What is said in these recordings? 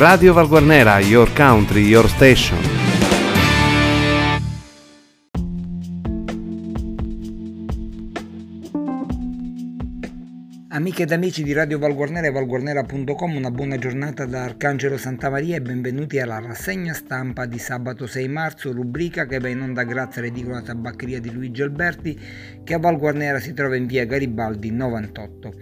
Radio Valguarnera, your country, your station. Amiche ed amici di Radio Valguarnera e valguarnera.com, una buona giornata da Arcangelo Santamaria e benvenuti alla rassegna stampa di sabato 6 marzo, rubrica che va in onda grazie all'edicola tabaccheria di Luigi Alberti che a Valguarnera si trova in via Garibaldi 98.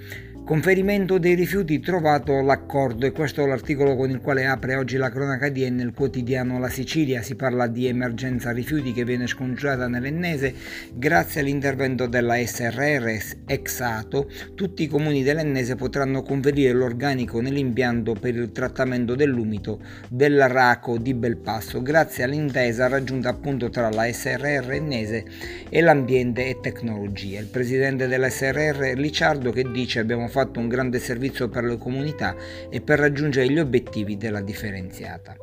Conferimento dei rifiuti trovato l'accordo e questo è l'articolo con il quale apre oggi la cronaca di nel quotidiano La Sicilia. Si parla di emergenza rifiuti che viene scongiurata nell'Ennese grazie all'intervento della SRR Exato. Tutti i comuni dell'Ennese potranno conferire l'organico nell'impianto per il trattamento dell'umido del Raco di Belpasso grazie all'intesa raggiunta appunto tra la SRR Ennese e l'ambiente e tecnologia. Il presidente della SRR Licciardo che dice abbiamo fatto fatto un grande servizio per le comunità e per raggiungere gli obiettivi della differenziata.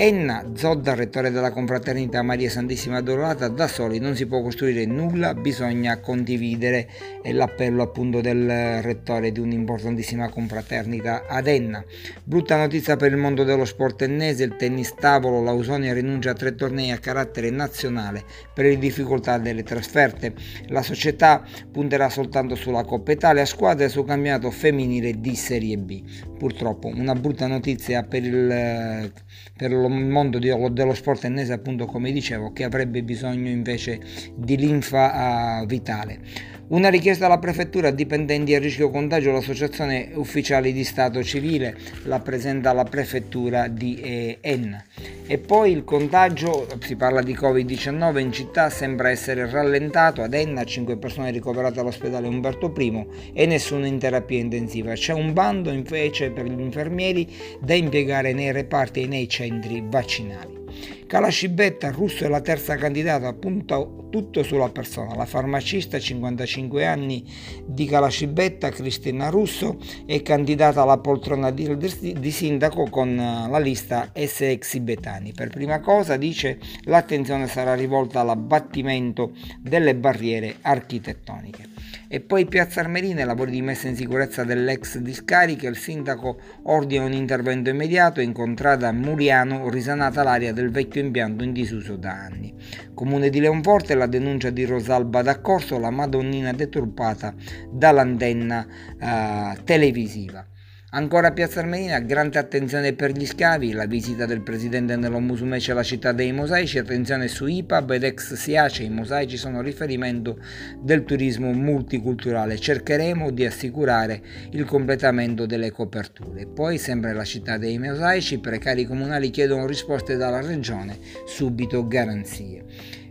Enna, Zodda, rettore della confraternita Maria Santissima Adorata, da soli non si può costruire nulla, bisogna condividere. È l'appello appunto del rettore di un'importantissima confraternita ad Enna. Brutta notizia per il mondo dello sport ennese, il tennis tavolo, l'Ausonia rinuncia a tre tornei a carattere nazionale per le difficoltà delle trasferte. La società punterà soltanto sulla Coppa Italia, squadra e sul campionato femminile di Serie B. Purtroppo una brutta notizia per il, per lo mondo dello sport ennese appunto come dicevo che avrebbe bisogno invece di linfa uh, vitale. Una richiesta alla prefettura dipendenti a rischio contagio, l'associazione ufficiali di Stato civile la presenta alla prefettura di eh, Enna. E poi il contagio, si parla di Covid-19 in città, sembra essere rallentato ad Enna, 5 persone ricoverate all'ospedale Umberto I e nessuno in terapia intensiva. C'è un bando invece per gli infermieri da impiegare nei reparti e nei centri vaccinali. Kalashibetta, russo è la terza candidata, punta tutto sulla persona. La farmacista, 55 anni di Kalashibetta, Cristina Russo, è candidata alla poltrona di, di sindaco con la lista SX Betani. Per prima cosa dice l'attenzione sarà rivolta all'abbattimento delle barriere architettoniche. E poi Piazza Armerina, lavori di messa in sicurezza dell'ex discarica, il sindaco ordina un intervento immediato, incontrata a Muriano, risanata l'area del vecchio impianto in disuso da anni. Comune di Leonforte, la denuncia di Rosalba D'Accorso, la Madonnina deturpata dall'antenna uh, televisiva. Ancora a Piazza Armerina, grande attenzione per gli scavi, la visita del presidente nello Musumece alla città dei mosaici, attenzione su IPAB ed ex SIACE, i mosaici sono riferimento del turismo multiculturale, cercheremo di assicurare il completamento delle coperture. Poi sempre la città dei mosaici, precari comunali chiedono risposte dalla regione, subito garanzie.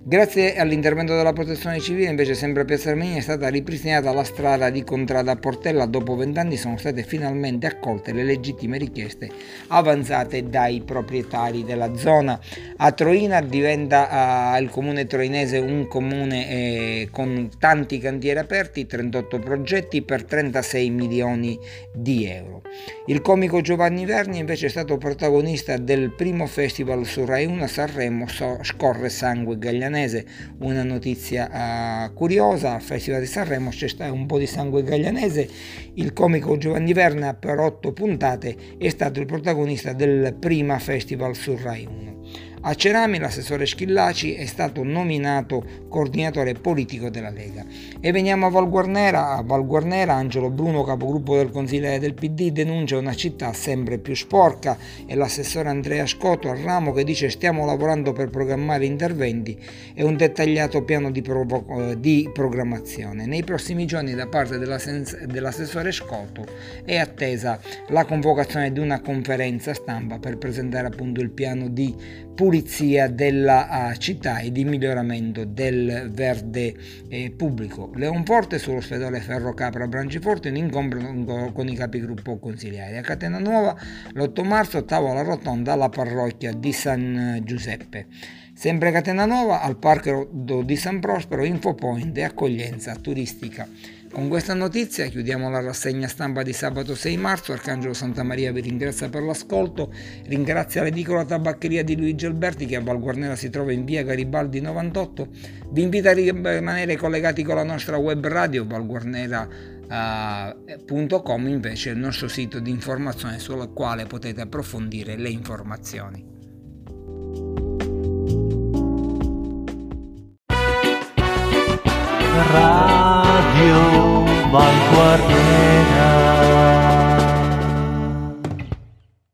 Grazie all'intervento della protezione civile, invece, sempre a Piazza Armenia è stata ripristinata la strada di Contrada Portella. Dopo vent'anni sono state finalmente accolte le legittime richieste avanzate dai proprietari della zona. A Troina diventa uh, il comune troinese un comune eh, con tanti cantieri aperti, 38 progetti per 36 milioni di euro. Il comico Giovanni Verni invece è stato protagonista del primo festival su Rai 1 a Sanremo, Scorre Sangue Gaglianese Milanese una notizia uh, curiosa, al Festival di Sanremo c'è stato un po' di sangue gaglianese, il comico Giovanni Verna per otto puntate è stato il protagonista del prima festival su Rai 1. A Cerami l'assessore Schillaci è stato nominato coordinatore politico della Lega. E veniamo a Val Guarnera. A Val Guarnera Angelo Bruno, capogruppo del consigliere del PD, denuncia una città sempre più sporca e l'assessore Andrea Scotto al ramo che dice stiamo lavorando per programmare interventi e un dettagliato piano di, provo- di programmazione. Nei prossimi giorni da parte dell'assessore Scotto è attesa la convocazione di una conferenza stampa per presentare appunto il piano di pulizia della città e di miglioramento del verde eh, pubblico. Leonforte sull'ospedale Ferro Capra Branciforte in incontro con i capigruppo consigliari. A Catena Nuova l'8 marzo tavola rotonda alla parrocchia di San Giuseppe. Sempre Catena Nuova al parco di San Prospero, Infopoint e accoglienza turistica. Con questa notizia chiudiamo la rassegna stampa di sabato 6 marzo. Arcangelo Santa Maria vi ringrazia per l'ascolto, ringrazia l'edicola tabaccheria di Luigi Alberti che a Val Guarnera si trova in via Garibaldi 98. Vi invito a rimanere collegati con la nostra web radio valguarnera.com uh, invece è il nostro sito di informazione sul quale potete approfondire le informazioni. Radio Valguardiera